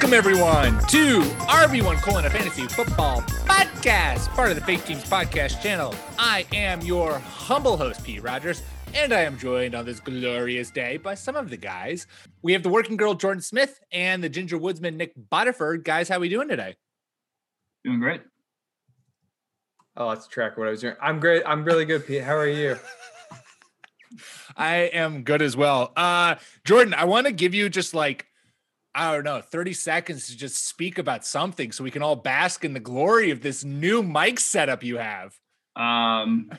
Welcome everyone to RB1 colon a fantasy football podcast, part of the Fake Teams podcast channel. I am your humble host, Pete Rogers, and I am joined on this glorious day by some of the guys. We have the working girl Jordan Smith and the ginger woodsman Nick Butterford. Guys, how are we doing today? Doing great. Oh, let's track what I was doing. I'm great. I'm really good, Pete. How are you? I am good as well. Uh Jordan, I want to give you just like I don't know, 30 seconds to just speak about something so we can all bask in the glory of this new mic setup you have. Um,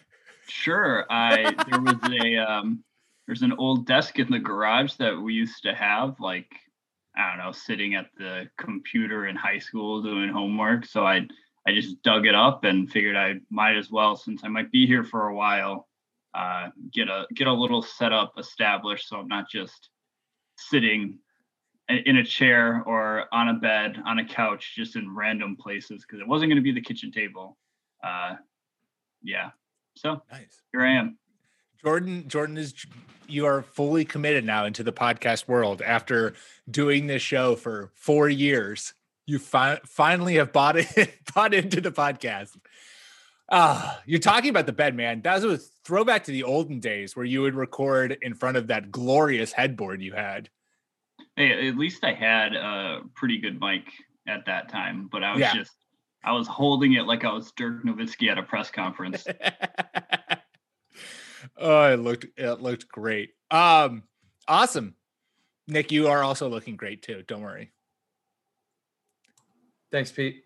sure. I there was a um, there's an old desk in the garage that we used to have, like I don't know, sitting at the computer in high school doing homework. So I I just dug it up and figured I might as well, since I might be here for a while, uh, get a get a little setup established, so I'm not just sitting in a chair or on a bed on a couch just in random places because it wasn't going to be the kitchen table. Uh yeah. So nice. here i am. Jordan jordan is you are fully committed now into the podcast world after doing this show for four years. You fi- finally have bought it bought into the podcast. Ah, uh, you're talking about the bed, man. That was a throwback to the olden days where you would record in front of that glorious headboard you had. Hey, at least I had a pretty good mic at that time, but I was Yeah. just I was holding it like I was Dirk Nowitzki at a press conference. oh, it looked it looked great. Um, awesome. Nick, you are also looking great too. Don't worry. Thanks, Pete.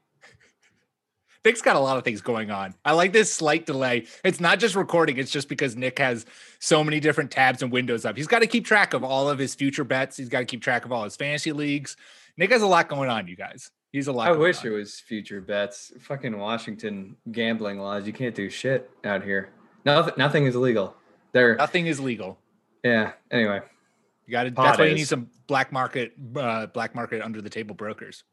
Nick's got a lot of things going on. I like this slight delay. It's not just recording, it's just because Nick has so many different tabs and windows up. He's got to keep track of all of his future bets. He's got to keep track of all his fantasy leagues. Nick has a lot going on, you guys. He's a lot. I wish on. it was future bets. Fucking Washington gambling laws. You can't do shit out here. Nothing. Nothing is legal. There. nothing is legal. Yeah. Anyway. You got to. That's why you need some black market, uh, black market under the table brokers.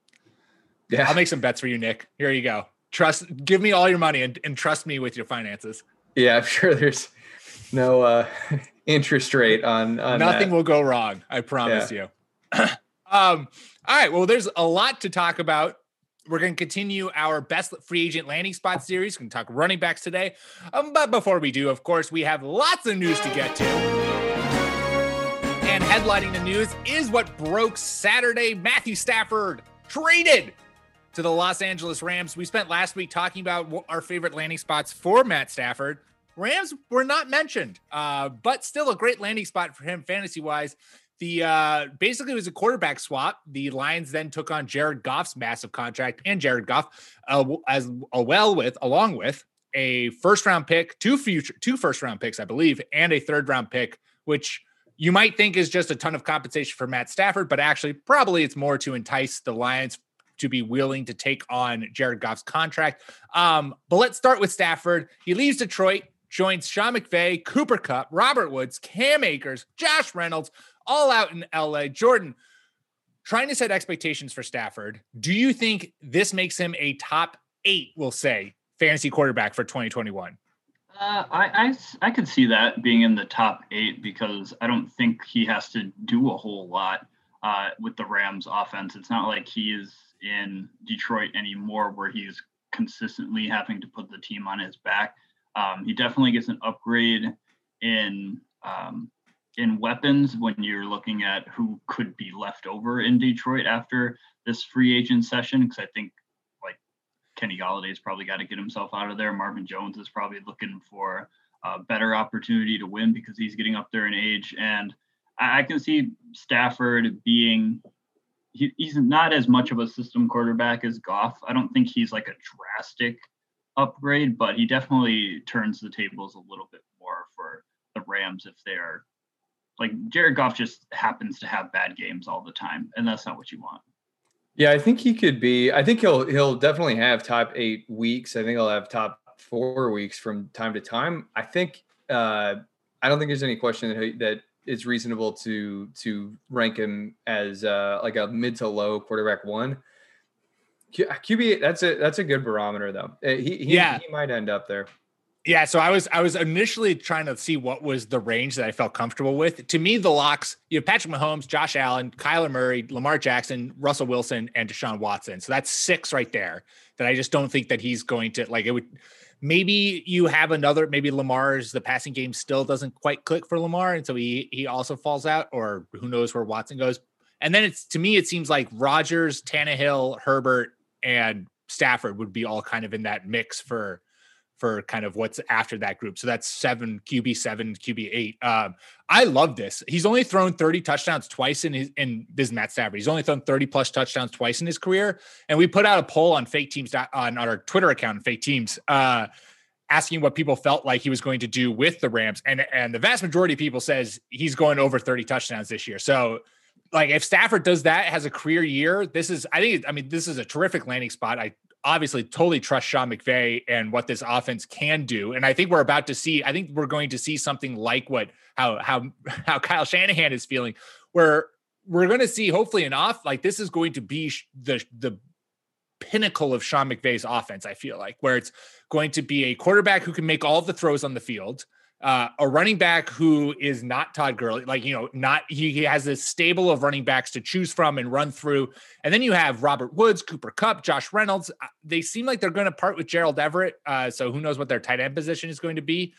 Yeah. I'll make some bets for you, Nick. Here you go. Trust. Give me all your money and, and trust me with your finances. yeah. I'm sure there's no uh, interest rate on on Nothing that. will go wrong. I promise you. um. All right. Well, there's a lot to talk about. We're going to continue our best free agent landing spot series. We're going to talk running backs today. Um, but before we do, of course, we have lots of news to get to. And headlining the news is what broke Saturday. Matthew Stafford traded to the Los Angeles Rams. We spent last week talking about our favorite landing spots for Matt Stafford. Rams were not mentioned, uh, but still a great landing spot for him fantasy wise. The uh, basically was a quarterback swap. The Lions then took on Jared Goff's massive contract and Jared Goff uh, as a well with along with a first round pick, two future two first round picks, I believe, and a third round pick, which you might think is just a ton of compensation for Matt Stafford, but actually probably it's more to entice the Lions to be willing to take on Jared Goff's contract. Um, but let's start with Stafford. He leaves Detroit, joins Sean McVay, Cooper Kupp, Robert Woods, Cam Akers, Josh Reynolds, all out in LA. Jordan, trying to set expectations for Stafford. Do you think this makes him a top eight, we'll say, fantasy quarterback for 2021? Uh, I, I I could see that being in the top eight because I don't think he has to do a whole lot uh, with the Rams offense. It's not like he is in Detroit anymore where he's consistently having to put the team on his back. Um, he definitely gets an upgrade in um, in weapons when you're looking at who could be left over in Detroit after this free agent session. Because I think like Kenny Golladay's probably got to get himself out of there. Marvin Jones is probably looking for a better opportunity to win because he's getting up there in age. And I, I can see Stafford being he, he's not as much of a system quarterback as Goff. I don't think he's like a drastic upgrade, but he definitely turns the tables a little bit more for the Rams if they're like Jared Goff just happens to have bad games all the time, and that's not what you want. Yeah, I think he could be. I think he'll he'll definitely have top eight weeks. I think he'll have top four weeks from time to time. I think uh, I don't think there's any question that he, that it's reasonable to to rank him as uh, like a mid to low quarterback one. QB that's a that's a good barometer though. Uh, he, he yeah he might end up there. Yeah, so I was I was initially trying to see what was the range that I felt comfortable with. To me, the locks you have Patrick Mahomes, Josh Allen, Kyler Murray, Lamar Jackson, Russell Wilson, and Deshaun Watson. So that's six right there. That I just don't think that he's going to like it would. Maybe you have another. Maybe Lamar's the passing game still doesn't quite click for Lamar, and so he he also falls out, or who knows where Watson goes. And then it's to me, it seems like Rodgers, Tannehill, Herbert, and Stafford would be all kind of in that mix for for kind of what's after that group. So that's seven QB seven, QB eight. Um, I love this. He's only thrown 30 touchdowns twice in his in this is Matt Stafford. He's only thrown 30 plus touchdowns twice in his career. And we put out a poll on fake teams on our Twitter account, fake teams, uh, asking what people felt like he was going to do with the Rams. And and the vast majority of people says he's going over 30 touchdowns this year. So like if Stafford does that, has a career year, this is I think I mean this is a terrific landing spot. I obviously totally trust Sean McVay and what this offense can do. And I think we're about to see, I think we're going to see something like what how how how Kyle Shanahan is feeling, where we're going to see hopefully an off like this is going to be the the pinnacle of Sean McVay's offense. I feel like where it's going to be a quarterback who can make all the throws on the field uh, a running back who is not Todd Gurley, like you know, not he, he has this stable of running backs to choose from and run through, and then you have Robert Woods, Cooper Kupp, Josh Reynolds. Uh, they seem like they're going to part with Gerald Everett, uh, so who knows what their tight end position is going to be.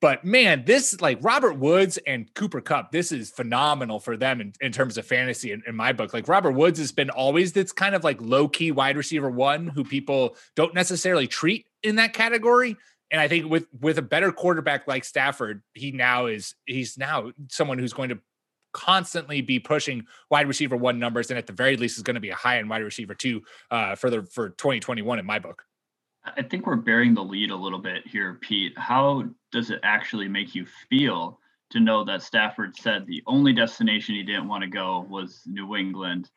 But man, this like Robert Woods and Cooper Kupp, this is phenomenal for them in, in terms of fantasy in, in my book. Like Robert Woods has been always this kind of like low key wide receiver one who people don't necessarily treat in that category. And I think with with a better quarterback like Stafford, he now is he's now someone who's going to constantly be pushing wide receiver one numbers, and at the very least is going to be a high end wide receiver two uh, for the for 2021 in my book. I think we're bearing the lead a little bit here, Pete. How does it actually make you feel to know that Stafford said the only destination he didn't want to go was New England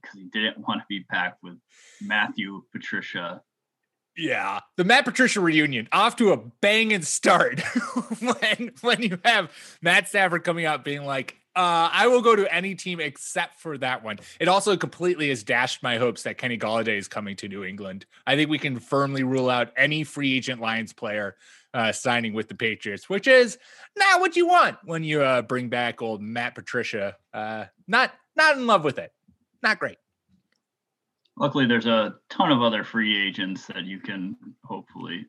because he didn't want to be packed with Matthew, Patricia, yeah, the Matt Patricia reunion off to a banging start when when you have Matt Stafford coming out being like, uh, "I will go to any team except for that one." It also completely has dashed my hopes that Kenny Golladay is coming to New England. I think we can firmly rule out any free agent Lions player uh, signing with the Patriots, which is not what you want when you uh, bring back old Matt Patricia. Uh, not not in love with it. Not great luckily there's a ton of other free agents that you can hopefully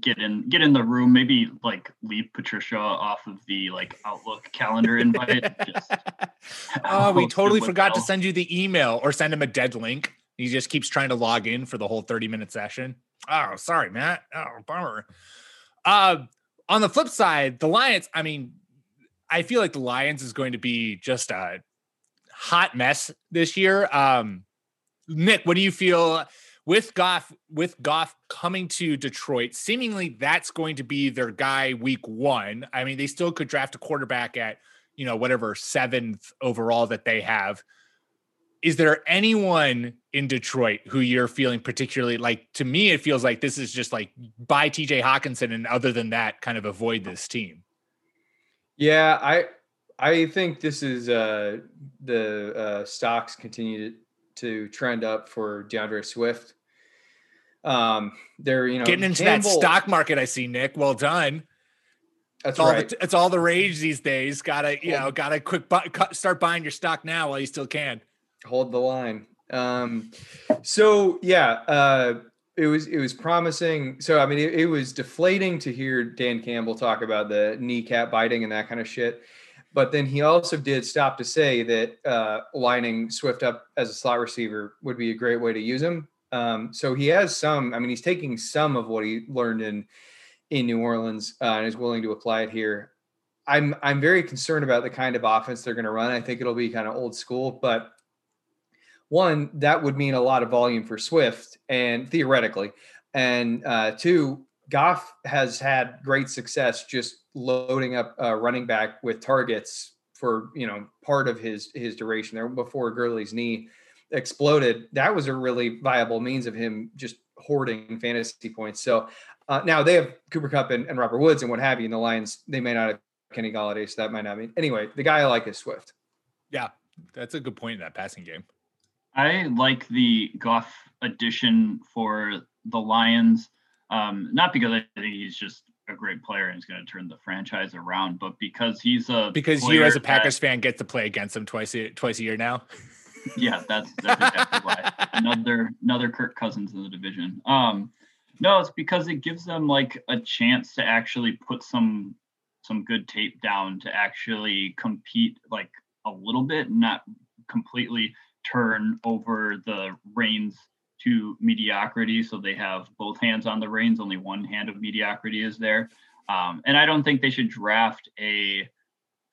get in get in the room maybe like leave patricia off of the like outlook calendar invite just oh we totally forgot to send you the email or send him a dead link. He just keeps trying to log in for the whole 30 minute session. Oh sorry matt. Oh bummer. Uh on the flip side the lions i mean i feel like the lions is going to be just a hot mess this year. Um Nick, what do you feel with Goff with Goff coming to Detroit? Seemingly that's going to be their guy week one. I mean, they still could draft a quarterback at you know whatever seventh overall that they have. Is there anyone in Detroit who you're feeling particularly like? To me, it feels like this is just like buy TJ Hockenson and other than that, kind of avoid this team. Yeah, I I think this is uh, the uh, stocks continue to to trend up for D'Andre Swift. Um, they're you know getting into Campbell, that stock market. I see Nick. Well done. That's it's right. All the, it's all the rage these days. Gotta you know gotta quick start buying your stock now while you still can. Hold the line. Um, so yeah, uh, it was it was promising. So I mean, it, it was deflating to hear Dan Campbell talk about the kneecap biting and that kind of shit. But then he also did stop to say that uh, lining Swift up as a slot receiver would be a great way to use him. Um, so he has some. I mean, he's taking some of what he learned in in New Orleans uh, and is willing to apply it here. I'm I'm very concerned about the kind of offense they're going to run. I think it'll be kind of old school, but one, that would mean a lot of volume for Swift and theoretically. And uh, two, Goff has had great success just loading up a running back with targets for you know part of his his duration there before Gurley's knee exploded. That was a really viable means of him just hoarding fantasy points. So uh, now they have Cooper Kupp and, and, Robert Woods and what have you. And the Lions they may not have Kenny Golladay, so that might not mean anyway. The guy I like is Swift. Yeah, that's a good point in that passing game. I like the Goff addition for the Lions. Um, not because I think he's just a great player and he's going to turn the franchise around, but because he's a because you as a Packers that, fan get to play against him twice a, twice a year now. yeah, that's, that's exactly why. Another another Kirk Cousins in the division. Um, no, it's because it gives them like a chance to actually put some some good tape down to actually compete like a little bit, not completely turn over the reins to mediocrity. So they have both hands on the reins, only one hand of mediocrity is there. Um, and I don't think they should draft a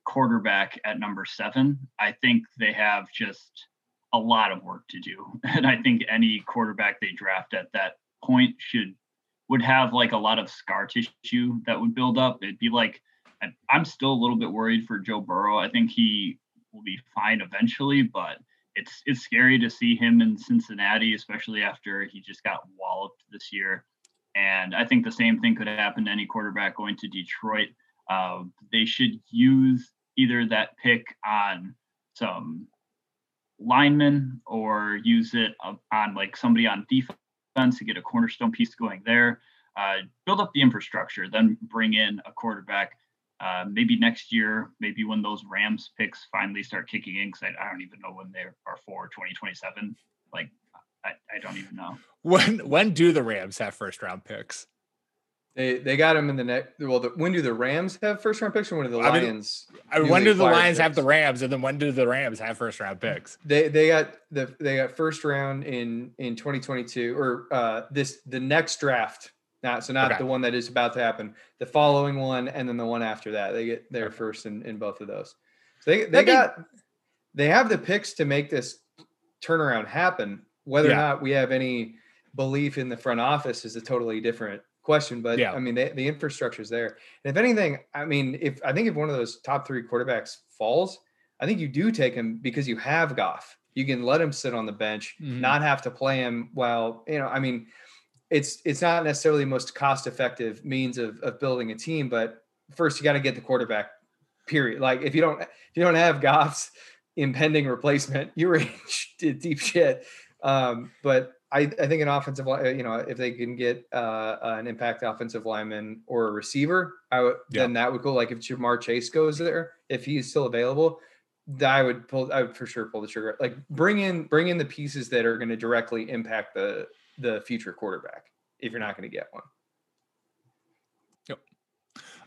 quarterback at number seven. I think they have just a lot of work to do. And I think any quarterback they draft at that point should would have like a lot of scar tissue that would build up. It'd be like I'm still a little bit worried for Joe Burrow. I think he will be fine eventually, but it's it's scary to see him in Cincinnati, especially after he just got walloped this year. And I think the same thing could happen to any quarterback going to Detroit. Uh, they should use either that pick on some linemen or use it on like somebody on defense to get a cornerstone piece going there. Uh, build up the infrastructure, then bring in a quarterback uh, maybe next year, maybe when those Rams picks finally start kicking in, because I, I, don't even know when they are for 2027. Like, I, I don't even know. When when do the Rams have first round picks? They they got them in the next. Well, the, when do the Rams have first round picks, or when do the Lions? I mean, when do the Lions picks? have the Rams, and then when do the Rams have first round picks? They they got the they got first round in in 2022 or uh this the next draft not so not okay. the one that is about to happen. The following one and then the one after that. They get there okay. first in, in both of those. So they they got they have the picks to make this turnaround happen. Whether yeah. or not we have any belief in the front office is a totally different question. But yeah. I mean, they, the infrastructure is there. And if anything, I mean, if I think if one of those top three quarterbacks falls, I think you do take him because you have Goff. You can let him sit on the bench, mm-hmm. not have to play him. Well, you know, I mean, it's it's not necessarily the most cost effective means of, of building a team, but first you got to get the quarterback. Period. Like if you don't if you don't have Goff's impending replacement, you're in deep shit. Um, but I, I think an offensive line, you know if they can get uh, an impact offensive lineman or a receiver, I would yeah. then that would go. Like if Ja'Marr Chase goes there, if he's still available, I would pull. I would for sure pull the trigger. Like bring in bring in the pieces that are going to directly impact the the future quarterback if you're not going to get one. Yep.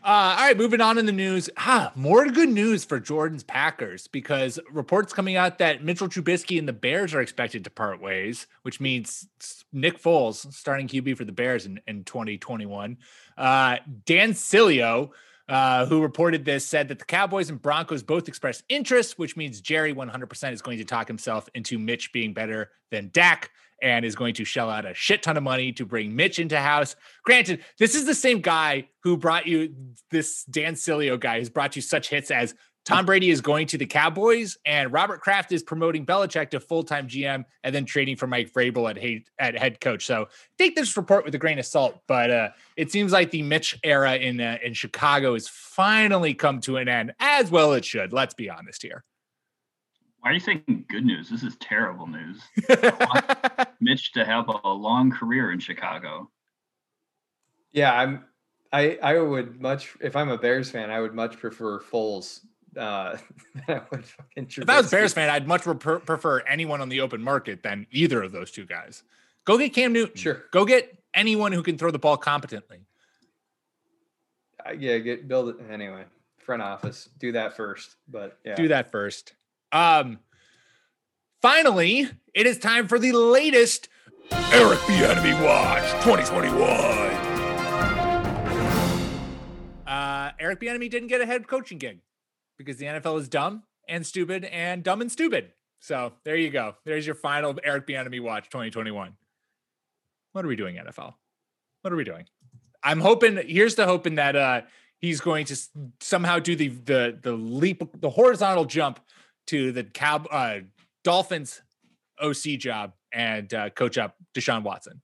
Uh, all right, moving on in the news. Ah, more good news for Jordan's Packers because reports coming out that Mitchell Trubisky and the Bears are expected to part ways, which means Nick Foles starting QB for the Bears in, in 2021. Uh, Dan Sileo, uh, who reported this, said that the Cowboys and Broncos both expressed interest, which means Jerry 100% is going to talk himself into Mitch being better than Dak and is going to shell out a shit ton of money to bring Mitch into house. Granted, this is the same guy who brought you this Dan Sileo guy who's brought you such hits as Tom Brady is going to the Cowboys, and Robert Kraft is promoting Belichick to full time GM and then trading for Mike Vrabel at head, at head coach. So take this report with a grain of salt, but uh, it seems like the Mitch era in uh, in Chicago has finally come to an end, as well it should. Let's be honest here. Why are you saying good news? This is terrible news. Mitch to have a long career in Chicago. Yeah, I'm. I I would much if I'm a Bears fan, I would much prefer Foles. Uh, I would if I was Bears fan, I'd much prefer anyone on the open market than either of those two guys. Go get Cam Newton. Sure. Go get anyone who can throw the ball competently. Uh, yeah, get build it anyway. Front office, do that first. But yeah, do that first. Um, finally, it is time for the latest Eric Bieniemy Watch 2021. Uh, Eric Bieniemy didn't get a head coaching gig because the NFL is dumb and stupid and dumb and stupid. So there you go. There's your final Eric Bieniemy watch 2021. What are we doing, NFL? What are we doing? I'm hoping. Here's the hoping that uh he's going to somehow do the the the leap, the horizontal jump to the Cow uh, Dolphins OC job and uh, coach up Deshaun Watson.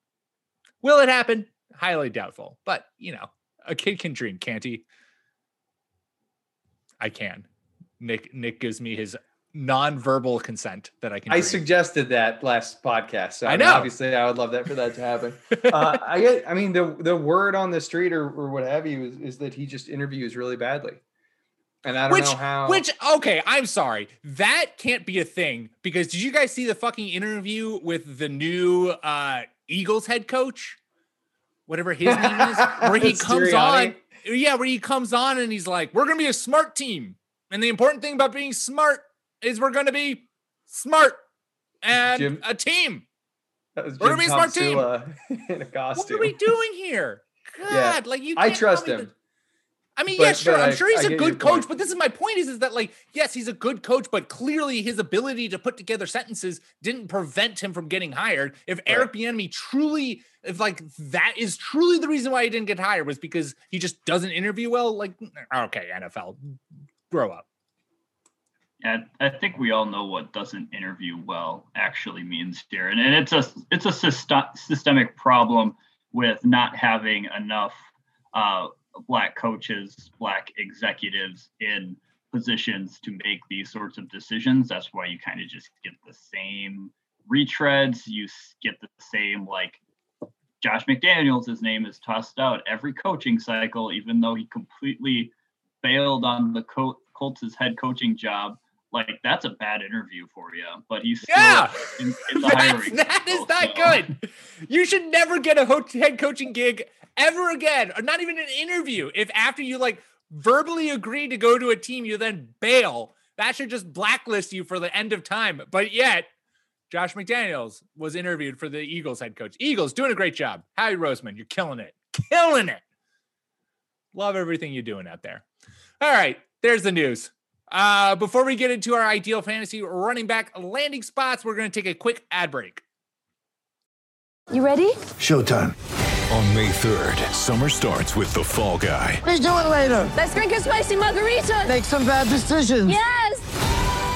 Will it happen? Highly doubtful. But you know, a kid can dream, can't he? I can. Nick Nick gives me his non-verbal consent that I can. I dream. suggested that last podcast. So I I, mean, know. obviously, I would love that for that to happen. uh, I get. I mean, the the word on the street or, or what have you is, is that he just interviews really badly, and I don't which, know how. which, okay, I'm sorry. That can't be a thing because did you guys see the fucking interview with the new uh Eagles head coach? Whatever his name is, where he comes Sirianni? on. Yeah, where he comes on and he's like, We're gonna be a smart team. And the important thing about being smart is we're gonna be smart and Jim- a team. That was We're gonna be a smart team. In a What are we doing here? God, Yeah. like you I trust him. that- I mean, But- yeah, sure. I'm I- sure he's I a good coach, point. but this is my point is, is that like, yes, he's a good coach, but clearly his ability to put together sentences didn't prevent him from getting hired. If Eric Bieniemy truly, if like that is truly the reason why he didn't get hired was because he just doesn't interview well, like, okay, NFL, grow up. Yeah, I think we all know what doesn't interview well actually means here, and, and it's a it's a syst- systemic problem with not having enough uh, black coaches, black executives in positions to make these sorts of decisions. That's why you kind of just get the same retreads. You get the same like Josh McDaniels. His name is tossed out every coaching cycle, even though he completely failed on the Col- Colts' head coaching job. Like that's a bad interview for you, but he's still Yeah, in, in the That's- hiring. that is not so- good. You should never get a head coaching gig ever again, or not even an interview. If after you like verbally agree to go to a team, you then bail, that should just blacklist you for the end of time. But yet, Josh McDaniels was interviewed for the Eagles head coach. Eagles doing a great job. Howie Roseman, you're killing it, killing it. Love everything you're doing out there. All right, there's the news. Uh, before we get into our ideal fantasy running back landing spots, we're going to take a quick ad break. You ready? Showtime. On May 3rd, summer starts with The Fall Guy. Let's do it later. Let's drink a spicy margarita. Make some bad decisions. Yes.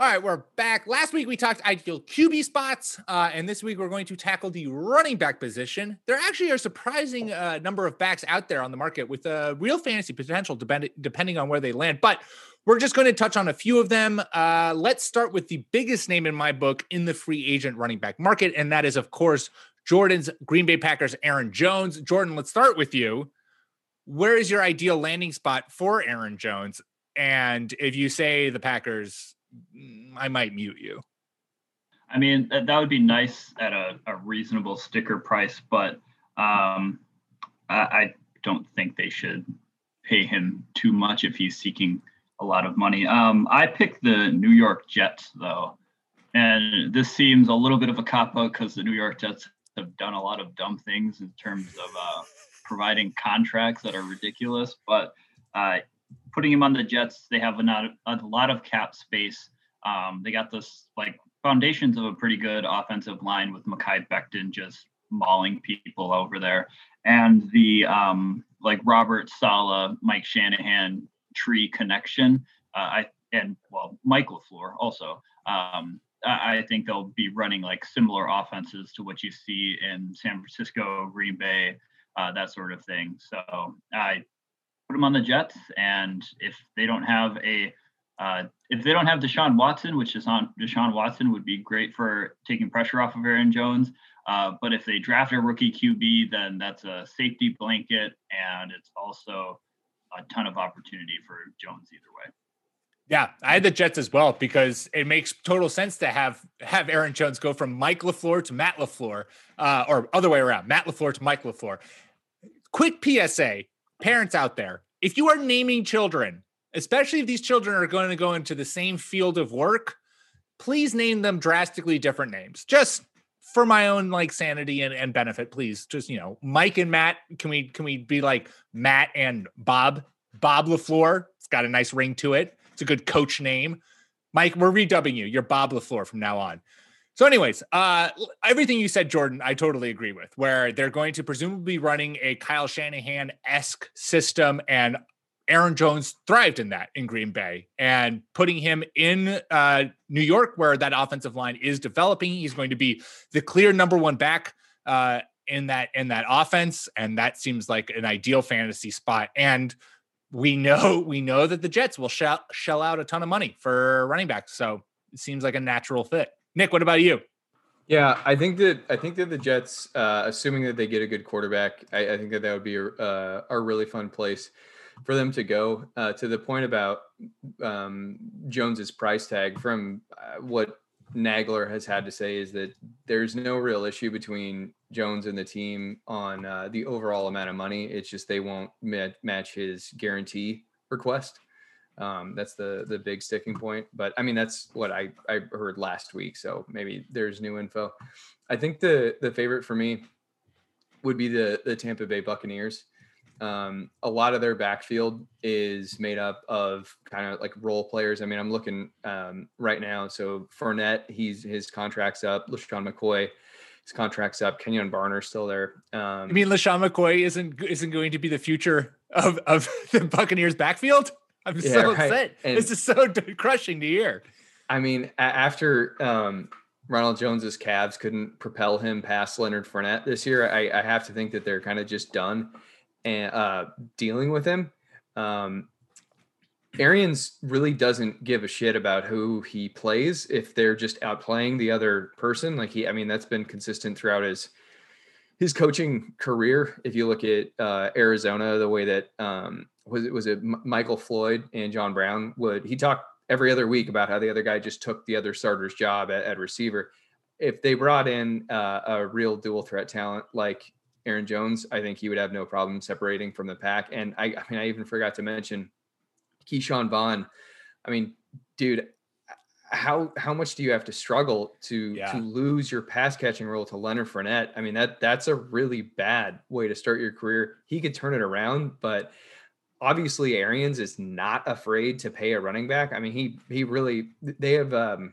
All right, we're back. Last week we talked ideal QB spots, uh, and this week we're going to tackle the running back position. There actually are a surprising uh, number of backs out there on the market with uh, real fantasy potential, depend- depending on where they land. But we're just going to touch on a few of them. Uh, let's start with the biggest name in my book in the free agent running back market, and that is, of course, Jordan's Green Bay Packers, Aaron Jones. Jordan, let's start with you. Where is your ideal landing spot for Aaron Jones? And if you say the Packers, I might mute you. I mean, that, that would be nice at a, a reasonable sticker price, but um, I, I don't think they should pay him too much if he's seeking a lot of money. Um, I picked the New York Jets, though, and this seems a little bit of a cop out because the New York Jets have done a lot of dumb things in terms of uh, providing contracts that are ridiculous. But uh, putting him on the Jets, they have a a lot of cap space. Um, they got this like foundations of a pretty good offensive line with Mekhi Becton just mauling people over there, and the um, like Robert Saleh, Mike Shanahan tree connection. Uh, I and well, Mike LaFleur also. Um, I, I think they'll be running like similar offenses to what you see in San Francisco, Green Bay, uh, that sort of thing. So I put him on the Jets. And if they don't have a uh, if they don't have Deshaun Watson, which is on Deshaun Watson would be great for taking pressure off of Aaron Jones. Uh, but if they draft a rookie QB, then that's a safety blanket, and it's also a ton of opportunity for Jones either way. Yeah, I had the Jets as well because it makes total sense to have have Aaron Jones go from Mike LaFleur to Matt LaFleur, uh, or other way around, Matt LaFleur to Mike LaFleur. Quick PSA, parents out there, if you are naming children, especially if these children are going to go into the same field of work, please name them drastically different names. Just for my own like sanity and, and benefit, please. Just you know, Mike and Matt. Can we can we be like Matt and Bob? Bob LaFleur. It's got a nice ring to it. It's a good coach name. Mike, we're redubbing you. You're Bob LaFleur from now on. So, anyways, uh, everything you said, Jordan, I totally agree with. Where they're going to presumably running a Kyle Shanahan esque system, and Aaron Jones thrived in that in Green Bay, and putting him in uh, New York, where that offensive line is developing, he's going to be the clear number one back uh, in that in that offense, and that seems like an ideal fantasy spot. And we know we know that the Jets will shell, shell out a ton of money for running backs, so it seems like a natural fit. Nick, what about you? Yeah, I think that I think that the Jets, uh, assuming that they get a good quarterback, I, I think that that would be a, uh, a really fun place for them to go. Uh, to the point about um, Jones's price tag, from uh, what Nagler has had to say is that there's no real issue between Jones and the team on uh, the overall amount of money. It's just they won't match his guarantee request. Um, that's the the big sticking point. But I mean, that's what I I heard last week. So maybe there's new info. I think the the favorite for me would be the the Tampa Bay Buccaneers. Um, a lot of their backfield is made up of kind of like role players. I mean, I'm looking um, right now. So Fournette, he's his contract's up. LeSean McCoy, his contract's up. Kenjon Barner's still there. Um, I mean, LeSean McCoy isn't isn't going to be the future of of the Buccaneers backfield. I'm yeah, so right. upset. And this is so crushing to hear. I mean, after um, Ronald Jones's Cavs couldn't propel him past Leonard Fournette this year, I, I have to think that they're kind of just done and uh, dealing with him. Um, Arians really doesn't give a shit about who he plays if they're just outplaying the other person. Like he, I mean, that's been consistent throughout his his coaching career. If you look at uh, Arizona, the way that um, was it was it Michael Floyd and John Brown would he talked every other week about how the other guy just took the other starter's job at, at receiver. If they brought in uh, a real dual threat talent like Aaron Jones, I think he would have no problem separating from the pack. And I, I mean, I even forgot to mention Ke'Shawn Vaughn. I mean, dude, how how much do you have to struggle to yeah. to lose your pass catching role to Leonard Fournette? I mean, that that's a really bad way to start your career. He could turn it around, but obviously Arians is not afraid to pay a running back. I mean, he he really they have um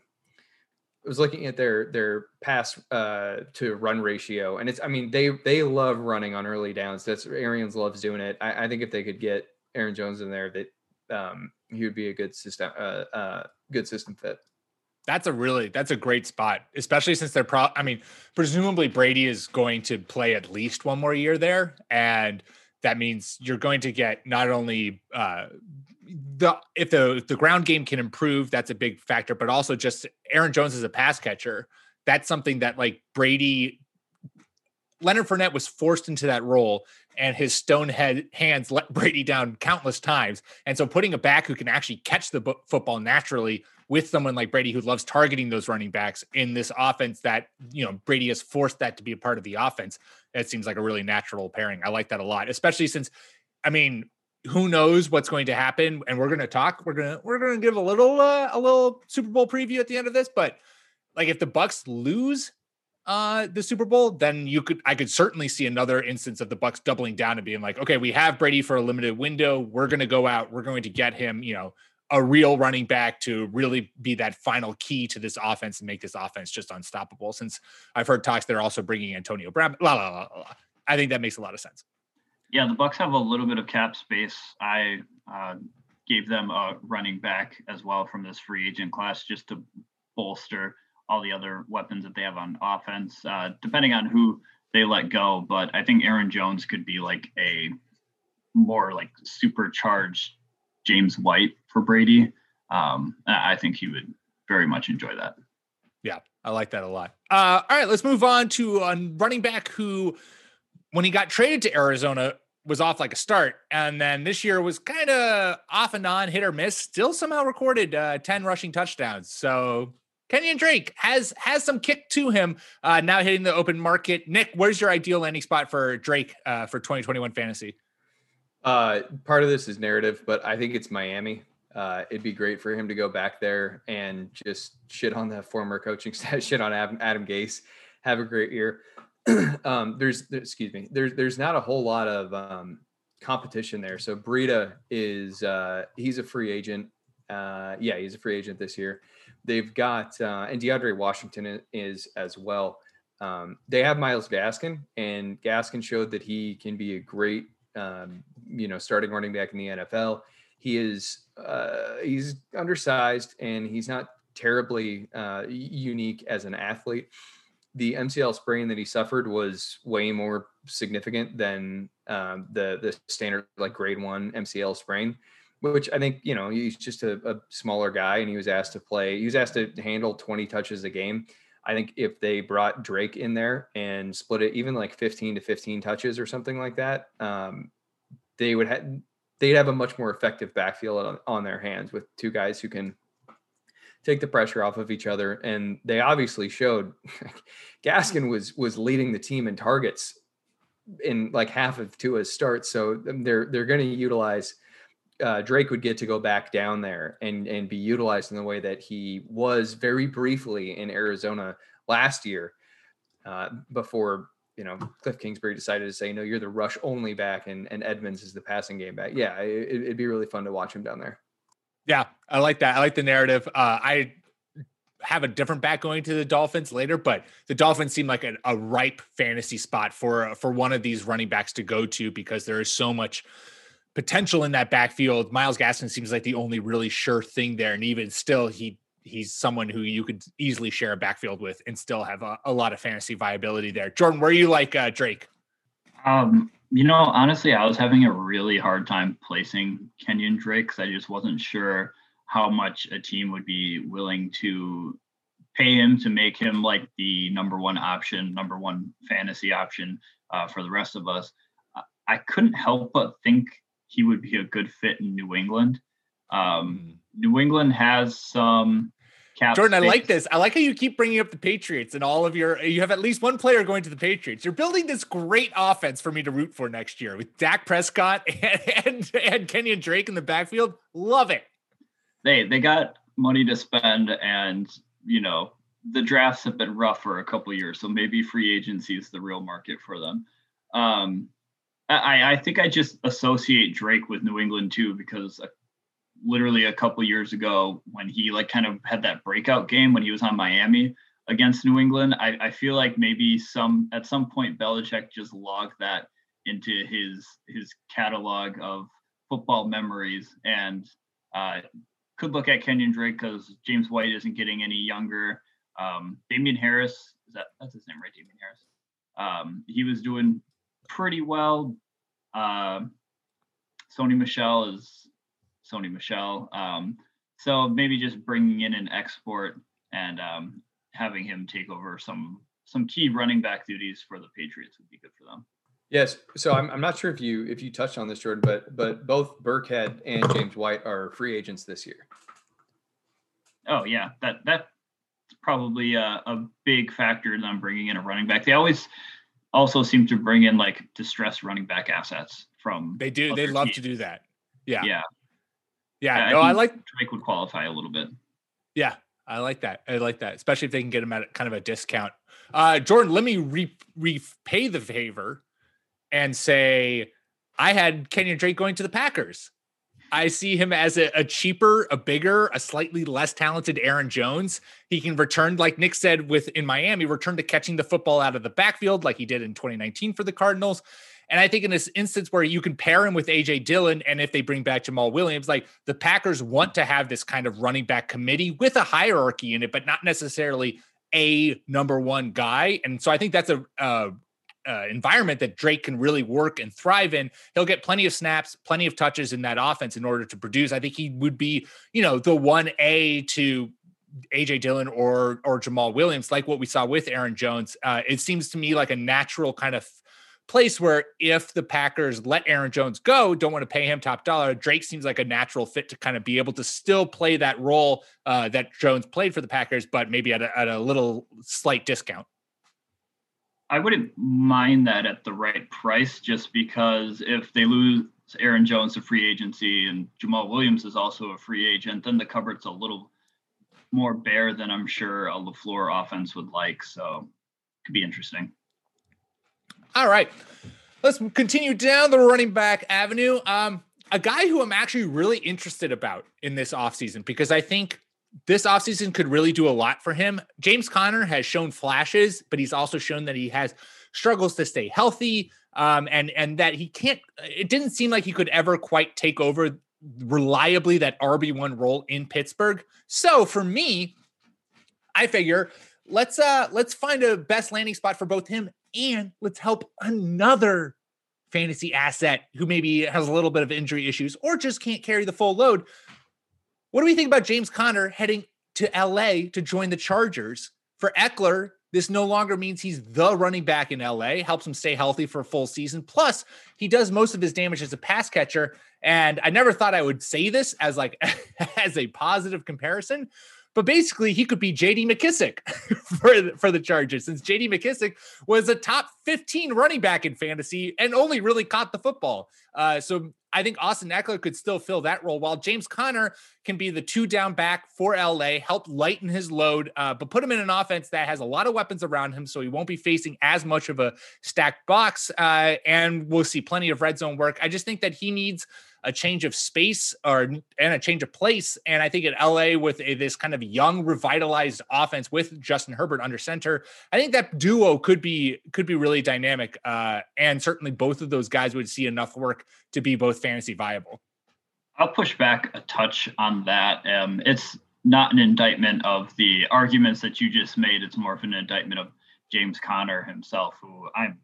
I was looking at their their pass uh, to run ratio, and it's I mean they they love running on early downs. That's Arians loves doing it. I, I think if they could get Aaron Jones in there, that um, he would be a good system uh, uh, good system fit. That's a really that's a great spot, especially since they're pro. I mean, presumably Brady is going to play at least one more year there, and that means you're going to get not only uh, the if the if the ground game can improve, that's a big factor. But also just Aaron Jones as a pass catcher, that's something that like Brady, Leonard Fournette was forced into that role, and his stone head hands let Brady down countless times. And so putting a back who can actually catch the football naturally with someone like Brady who loves targeting those running backs in this offense that you know Brady has forced that to be a part of the offense. It seems like a really natural pairing. I like that a lot, especially since I mean who knows what's going to happen and we're going to talk we're to we're to give a little uh, a little super bowl preview at the end of this but like if the Bucs lose uh the super bowl then you could i could certainly see another instance of the Bucs doubling down and being like okay we have brady for a limited window. We're to go out. We're going to get him you know a real running back to really be that final key to this offense and make this offense just unstoppable since i've heard talks they're also bringing antonio brown la, la, la, la. i think that makes a lot of sense yeah, the Bucs have a little bit of cap space. I uh, gave them a running back as well from this free agent class just to bolster all the other weapons that they have on offense, uh, depending on who they let go. But I think Aaron Jones could be like a more like supercharged James White for Brady, um, I think he would very much enjoy that. Yeah, I like that a lot. Uh, all right, let's move on to a running back who, when he got traded to Arizona, was off like a start, and then this year was kind of off and on, hit or miss. Still somehow recorded uh, ten rushing touchdowns. So Kenyon Drake has has some kick to him. Uh, now hitting the open market. Nick, where's your ideal landing spot for Drake uh, for 2021 fantasy? Uh, part of this is narrative, but I think it's Miami. Uh, it'd be great for him to go back there and just shit on the former coaching staff, shit on Adam, Adam Gase, have a great year. um, there's, there, excuse me, there's there's not a whole lot of um, competition there. So Breida is uh, he's a free agent. Uh, yeah, he's a free agent this year. They've got uh, and DeAndre Washington is as well. Um, they have Myles Gaskin, and Gaskin showed that he can be a great, um, you know, starting running back in the NFL. He is uh, he's undersized and he's not terribly uh, unique as an athlete. The MCL sprain that he suffered was way more significant than um, the the standard like grade one MCL sprain, which I think you know he's just a, a smaller guy and he was asked to play. He was asked to handle 20 touches a game. I think if they brought Drake in there and split it even like 15 to 15 touches or something like that, um, they would have they'd have a much more effective backfield on, on their hands with two guys who can take the pressure off of each other. And they obviously showed Gaskin was was leading the team in targets in like half of Tua's starts. So um, they're they're going to utilize uh, Drake would get to go back down there and and be utilized in the way that he was very briefly in Arizona last year uh, before you know Cliff Kingsbury decided to say no, you're the rush only back and and Edmonds is the passing game back. Yeah, it, would be really fun to watch him down there. Yeah, I like that. I like the narrative. Uh, I have a different back going to the Dolphins later, but the Dolphins seem like a, a ripe fantasy spot for for one of these running backs to go to because there is so much potential in that backfield. Myles Gaskin seems like the only really sure thing there, and even still, he he's someone who you could easily share a backfield with and still have a, a lot of fantasy viability there. Jordan, where are you like uh, Drake? Um, you know, honestly, I was having a really hard time placing Kenyon Drake because I just wasn't sure how much a team would be willing to pay him to make him like the number one option, number one fantasy option uh, for the rest of us. I couldn't help but think he would be a good fit in New England. Um, hmm. New England has some. Jordan, space. I like this. I like how you keep bringing up the Patriots and all of your. You have at least one player going to the Patriots. You're building this great offense for me to root for next year with Dak Prescott and and, and Kenyon Drake in the backfield. Love it. They they got money to spend, and you know the drafts have been rough for a couple years, so maybe free agency is the real market for them. Um, I, I think I just associate Drake with New England too because uh, literally a couple years ago when he like kind of had that breakout game when he was on Miami against New England, I, I feel like maybe some at some point Belichick just logged that into his his catalog of football memories and uh, could look at Kenyon Drake because James White isn't getting any younger. Um, Damien Harris is that that's his name right? Damien Harris. Um, he was doing pretty well. Uh, Sony Michel is Sony Michel. Um, so maybe just bringing in an export and um, having him take over some some key running back duties for the Patriots would be good for them. Yes. So I'm, I'm not sure if you if you touched on this, Jordan, but but both Burkhead and James White are free agents this year. Oh yeah, that that's probably a, a big factor in them bringing in a running back. They always also seem to bring in like distressed running back assets from. They do. They love teams. to do that. Yeah. Yeah. Yeah. no, I, I like Drake would qualify a little bit. Yeah, I like that. I like that, especially if they can get him at kind of a discount. Uh, Jordan, let me re- repay the favor and say I had Kenyon Drake going to the Packers. I see him as a, a, cheaper, a bigger, a slightly less talented Aaron Jones. He can return, like Nick said, with in Miami, return to catching the football out of the backfield, like he did in 2019 for the Cardinals. And I think in this instance where you can pair him with AJ Dillon, and if they bring back Jamaal Williams, like the Packers want to have this kind of running back committee with a hierarchy in it, but not necessarily a number one guy. And so I think that's a, a uh, environment that Drake can really work and thrive in. He'll get plenty of snaps, plenty of touches in that offense in order to produce. I think he would be, you know, the one A to AJ Dillon or or Jamaal Williams, like what we saw with Aaron Jones. Uh, it seems to me like a natural kind of place where if the Packers let Aaron Jones go, don't want to pay him top dollar, Drake seems like a natural fit to kind of be able to still play that role uh, that Jones played for the Packers, but maybe at a, at a little slight discount. I wouldn't mind that at the right price, just because if they lose Aaron Jones to free agency and Jamaal Williams is also a free agent, then the cupboard's a little more bare than I'm sure a LaFleur offense would like. So it could be interesting. All right. Let's continue down the running back avenue. Um, a guy who I'm actually really interested about in this offseason because I think this offseason could really do a lot for him. James Conner has shown flashes, but he's also shown that he has struggles to stay healthy. Um, and and that he can't it didn't seem like he could ever quite take over reliably that RB1 role in Pittsburgh. So for me, I figure let's uh let's find a best landing spot for both him and let's help another fantasy asset who maybe has a little bit of injury issues or just can't carry the full load. What do we think about James Conner heading to LA to join the Chargers? For Ekeler, this no longer means he's the running back in LA, helps him stay healthy for a full season. Plus, he does most of his damage as a pass catcher. And I never thought I would say this as like as a positive comparison, but basically, he could be JD McKissic for, for the Chargers, since JD McKissic was a top 15 running back in fantasy and only really caught the football. Uh, so I think Austin Ekeler could still fill that role, while James Conner can be the two down back for LA, help lighten his load, uh, but put him in an offense that has a lot of weapons around him, so he won't be facing as much of a stacked box, uh, and we'll see plenty of red zone work. I just think that he needs a change of space or and a change of place. And I think at LA with a, this kind of young, revitalized offense with Justin Herbert under center, I think that duo could be could be really dynamic. Uh, and certainly both of those guys would see enough work to be both fantasy viable. I'll push back a touch on that. Um, it's not an indictment of the arguments that you just made. It's more of an indictment of James Conner himself, who I'm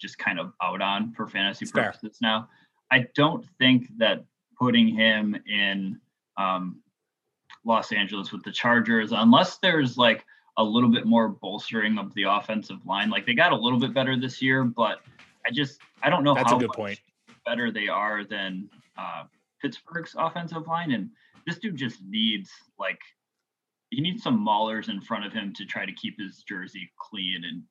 just kind of out on for fantasy it's purposes fair. now. I don't think that putting him in um, Los Angeles with the Chargers, unless there's like a little bit more bolstering of the offensive line, like they got a little bit better this year, but I just I don't know That's how a good point. better they are than uh, Pittsburgh's offensive line, and this dude just needs like he needs some maulers in front of him to try to keep his jersey clean and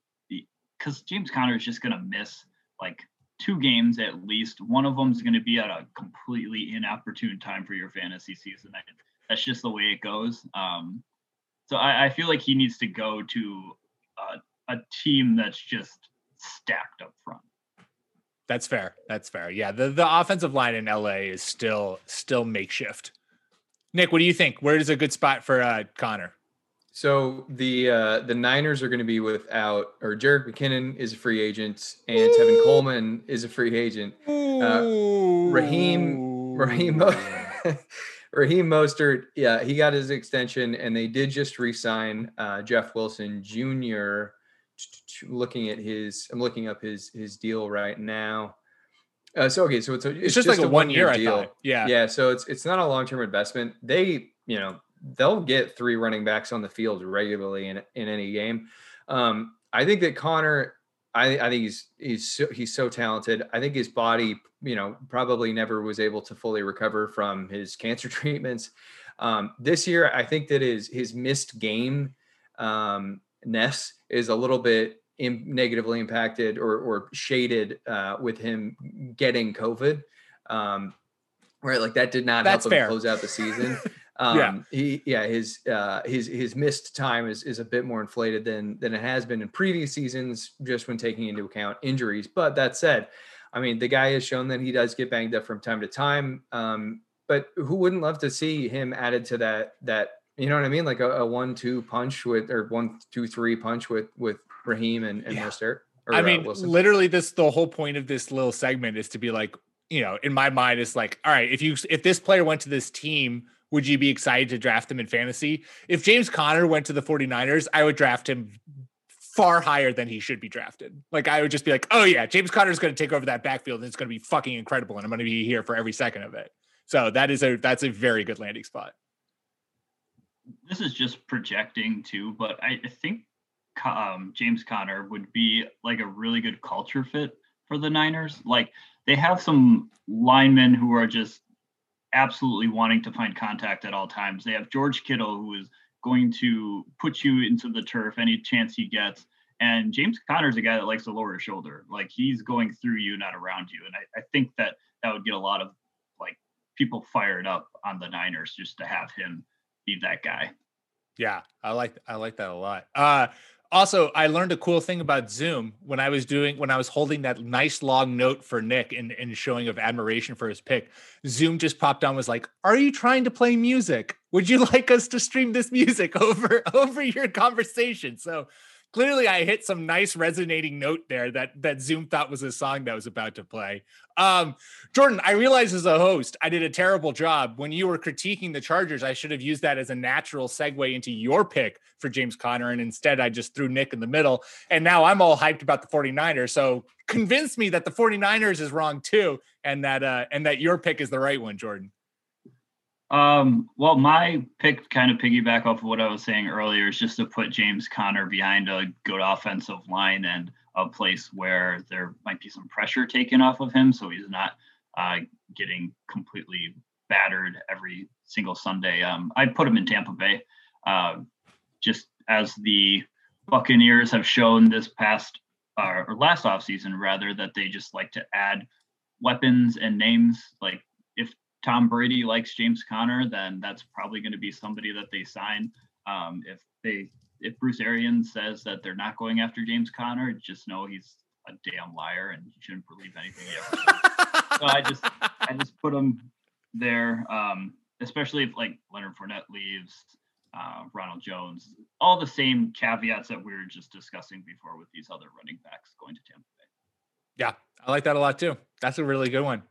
because James Conner is just gonna miss like two games at least. One of them is going to be at a completely inopportune time for your fantasy season. That's just the way it goes. Um, so I, I, feel like he needs to go to a, a team that's just stacked up front. That's fair. That's fair. Yeah, the the offensive line in LA is still still makeshift. Nick, what do you think? Where is a good spot for uh, Conner? So the uh, the Niners are going to be without, or Jerick McKinnon is a free agent, and Tevin Coleman is a free agent. Uh, Raheem Raheem Raheem Mostert, yeah, he got his extension, and they did just re-sign uh, Jeff Wilson Jr. Looking at his, I'm looking up his his deal right now. Uh, so okay, so it's, a, it's, it's just, just, like a, one year, year deal. Yeah, yeah. So it's it's not a long term investment. They, you know, they'll get three running backs on the field regularly in in any game. Um, I think that Conner, I, I think he's he's so, he's so talented. I think his body, you know, probably never was able to fully recover from his cancer treatments. Um, this year, I think that his his missed game um, ness is a little bit in, negatively impacted or, or shaded uh, with him getting COVID. Um, right, like that did not That's help fair. him close out the season. Um, yeah. He, yeah, his uh, his his missed time is is a bit more inflated than than it has been in previous seasons, just when taking into account injuries. But that said, I mean, the guy has shown that he does get banged up from time to time. Um, but who wouldn't love to see him added to that that you know what I mean, like a, a one-two punch with or one-two-three punch with with Raheem and and yeah. Mostert. Or, I uh, mean, uh, literally, this the whole point of this little segment is to be like, you know, in my mind, is like, all right, if you if this player went to this team would you be excited to draft him in fantasy? If James Conner went to the 49ers, I would draft him far higher than he should be drafted. Like I would just be like, oh yeah, James Conner is going to take over that backfield and it's going to be fucking incredible, and I'm going to be here for every second of it. So that is a that's a very good landing spot. This is just projecting too, but I, think um, James Conner would be like a really good culture fit for the Niners. Like they have some linemen who are just absolutely wanting to find contact at all times. They have George Kittle who is going to put you into the turf any chance he gets. And James Conner's a guy that likes to lower his shoulder. Like he's going through you, not around you. And I, I think that that would get a lot of like people fired up on the Niners just to have him be that guy. Yeah, I like I like that a lot. Uh also, I learned a cool thing about Zoom when I was doing when I was holding that nice long note for Nick and, and showing of admiration for his pick. Zoom just popped on was like, "Are you trying to play music? Would you like us to stream this music over over your conversation?" So clearly I hit some nice resonating note there that that Zoom thought was a song that was about to play. Um, Jordan, I realize as a host, I did a terrible job when you were critiquing the Chargers. I should have used that as a natural segue into your pick for James Conner, and instead I just threw Nick in the middle. And now I'm all hyped about the 49ers. So convince me that the 49ers is wrong too, and that uh and that your pick is the right one, Jordan. Um, well, my pick kind of piggyback off of what I was saying earlier is just to put James Conner behind a good offensive line and a place where there might be some pressure taken off of him, so he's not uh, getting completely battered every single Sunday. Um, I put him in Tampa Bay, uh, just as the Buccaneers have shown this past uh, or last offseason rather that they just like to add weapons and names like Tom Brady likes James Conner, then that's probably going to be somebody that they sign. Um, if they if Bruce Arians says that they're not going after James Conner, just know he's a damn liar and you shouldn't believe anything he ever says. so I just I just put him there, um, especially if like Leonard Fournette leaves, uh, Ronald Jones, all the same caveats that we were just discussing before with these other running backs going to Tampa Bay. Yeah, I like that a lot too. That's a really good one.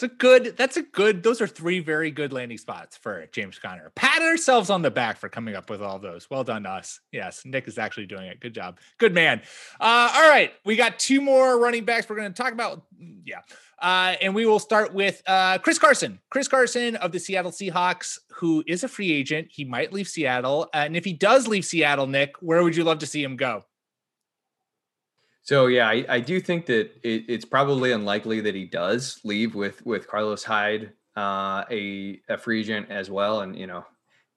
It's a good, that's a good, those are three very good landing spots for James Conner. Pat ourselves on the back for coming up with all those. Well done us. Yes, Nick is actually doing it. Good job. Good man. Uh, all right. We got two more running backs we're going to talk about. Yeah. Uh, and we will start with uh, Chris Carson. Chris Carson of the Seattle Seahawks, who is a free agent. He might leave Seattle. And if he does leave Seattle, Nick, where would you love to see him go? So yeah, I, I do think that it, it's probably unlikely that he does leave with with Carlos Hyde, uh, a a free agent as well, and you know,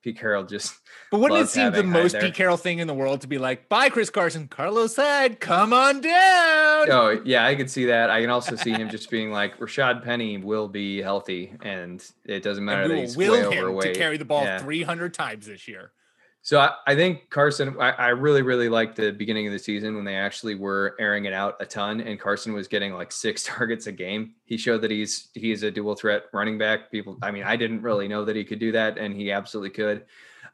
Pete Carroll just. But wouldn't it seem the most Pete Carroll thing in the world to be like, "Bye, Chris Carson, Carlos Hyde, come on down." Oh yeah, I could see that. I can also see him just being like, "Rashaad Penny will be healthy, and it doesn't matter that he's will way overweight to carry the ball yeah. 300 times this year." So I, I, think Carson, I, I, really, really liked the beginning of the season when they actually were airing it out a ton, and Carson was getting like six targets a game. He showed that he's he's a dual threat running back. People, I mean, I didn't really know that he could do that, and he absolutely could.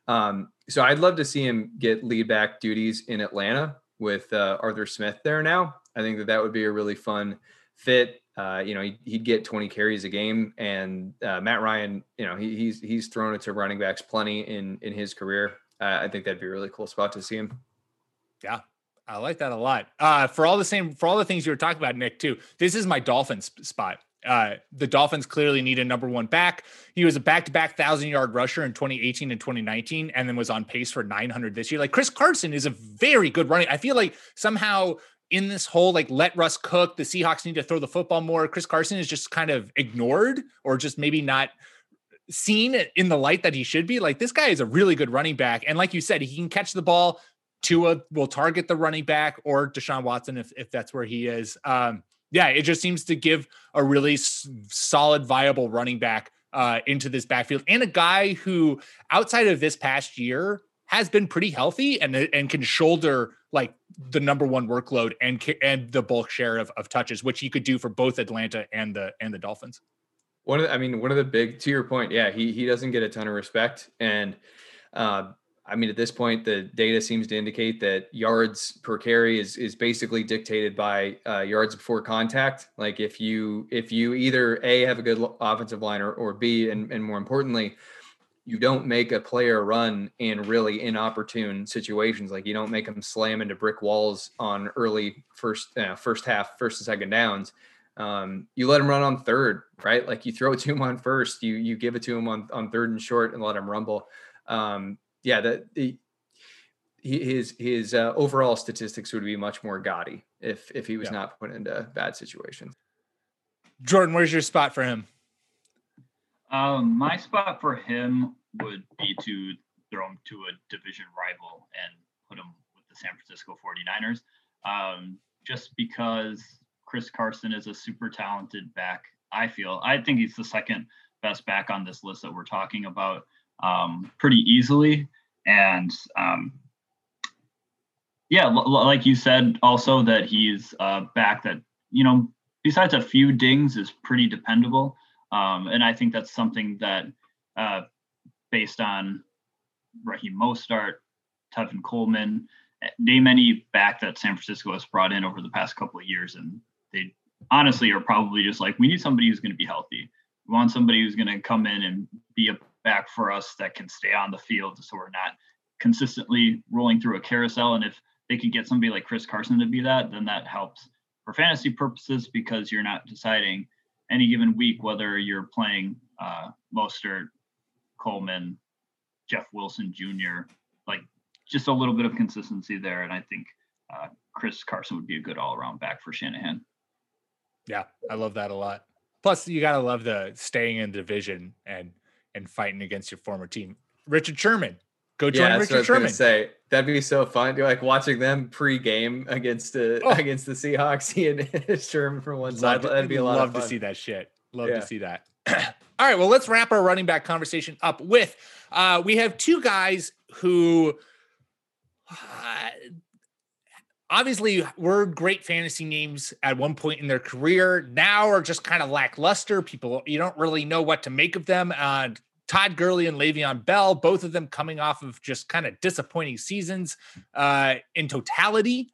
Um, so I'd love to see him get lead back duties in Atlanta with uh, Arthur Smith there now. I think that that would be a really fun fit. Uh, you know, he'd, he'd, get 20 carries a game, and uh, Matt Ryan, you know, he, he's he's thrown it to running backs plenty in in his career uh, I think that'd be a really cool spot to see him. Yeah, I like that a lot. Uh, for all the same, for all the things you were talking about, Nick, too. This is my Dolphins spot. Uh, the Dolphins clearly need a number one back. He was a back-to-back thousand yard rusher in 2018 and 2019, and then was on pace for 900 this year. Like Chris Carson is a very good running. I feel like somehow in this whole like let Russ cook, the Seahawks need to throw the football more. Chris Carson is just kind of ignored or just maybe not seen in the light that he should be. Like this guy is a really good running back, and like you said, he can catch the ball. Tua will target the running back or Deshaun Watson if if that's where he is. Um, yeah, it just seems to give a really s- solid, viable running back uh, into this backfield, and a guy who, outside of this past year, has been pretty healthy and and can shoulder like the number one workload and and the bulk share of, of touches, which he could do for both Atlanta and the and the Dolphins. One of the, I mean, one of the big to your point, yeah, he he doesn't get a ton of respect, and uh, I mean, at this point, the data seems to indicate that yards per carry is is basically dictated by uh, yards before contact. Like if you if you either a have a good offensive line or, or b and and more importantly, you don't make a player run in really inopportune situations. Like you don't make them slam into brick walls on early first uh, first half, first and second downs. Um, you let him run on third, right? Like you throw it to him on first, you you give it to him on on third and short, and let him rumble. Um, yeah, that the his his uh, overall statistics would be much more gaudy if if he was yeah. not put into bad situations. Jordan, where's your spot for him? Um, my spot for him would be to throw him to a division rival and put him with the San Francisco 49ers. Um, just because Chris Carson is a super talented back, I feel. I think he's the second best back on this list that we're talking about um, pretty easily. And um, yeah, l- like you said, also that he's a back that, you know, besides a few dings, is pretty dependable. Um, and I think that's something that, uh, based on Raheem Mostert, Tevin Coleman, eh, name any back that San Francisco has brought in over the past couple of years, and they honestly are probably just like, we need somebody who's going to be healthy. We want somebody who's going to come in and be a back for us that can stay on the field, so we're not consistently rolling through a carousel. And if they could get somebody like Chris Carson to be that, then that helps for fantasy purposes because you're not deciding any given week whether you're playing uh, Mostert, Coleman, Jeff Wilson Jr. Like just a little bit of consistency there, and I think uh, Chris Carson would be a good all-around back for Shanahan. Yeah, I love that a lot. Plus, you gotta love the staying in division and and fighting against your former team. Richard Sherman, Go join yeah, Richard Sherman. Say that'd be so fun. You're like watching them pre-game against the oh. against the Seahawks, seeing Sherman from one side. That'd be a lot. Love to see that shit. Love yeah. to see that. All right, well, let's wrap our running back conversation up with. Uh, we have two guys who. Uh, obviously were great fantasy names at one point in their career now are just kind of lackluster people you don't really know what to make of them uh, Todd Gurley and Le'Veon Bell, both of them coming off of just kind of disappointing seasons uh, in totality.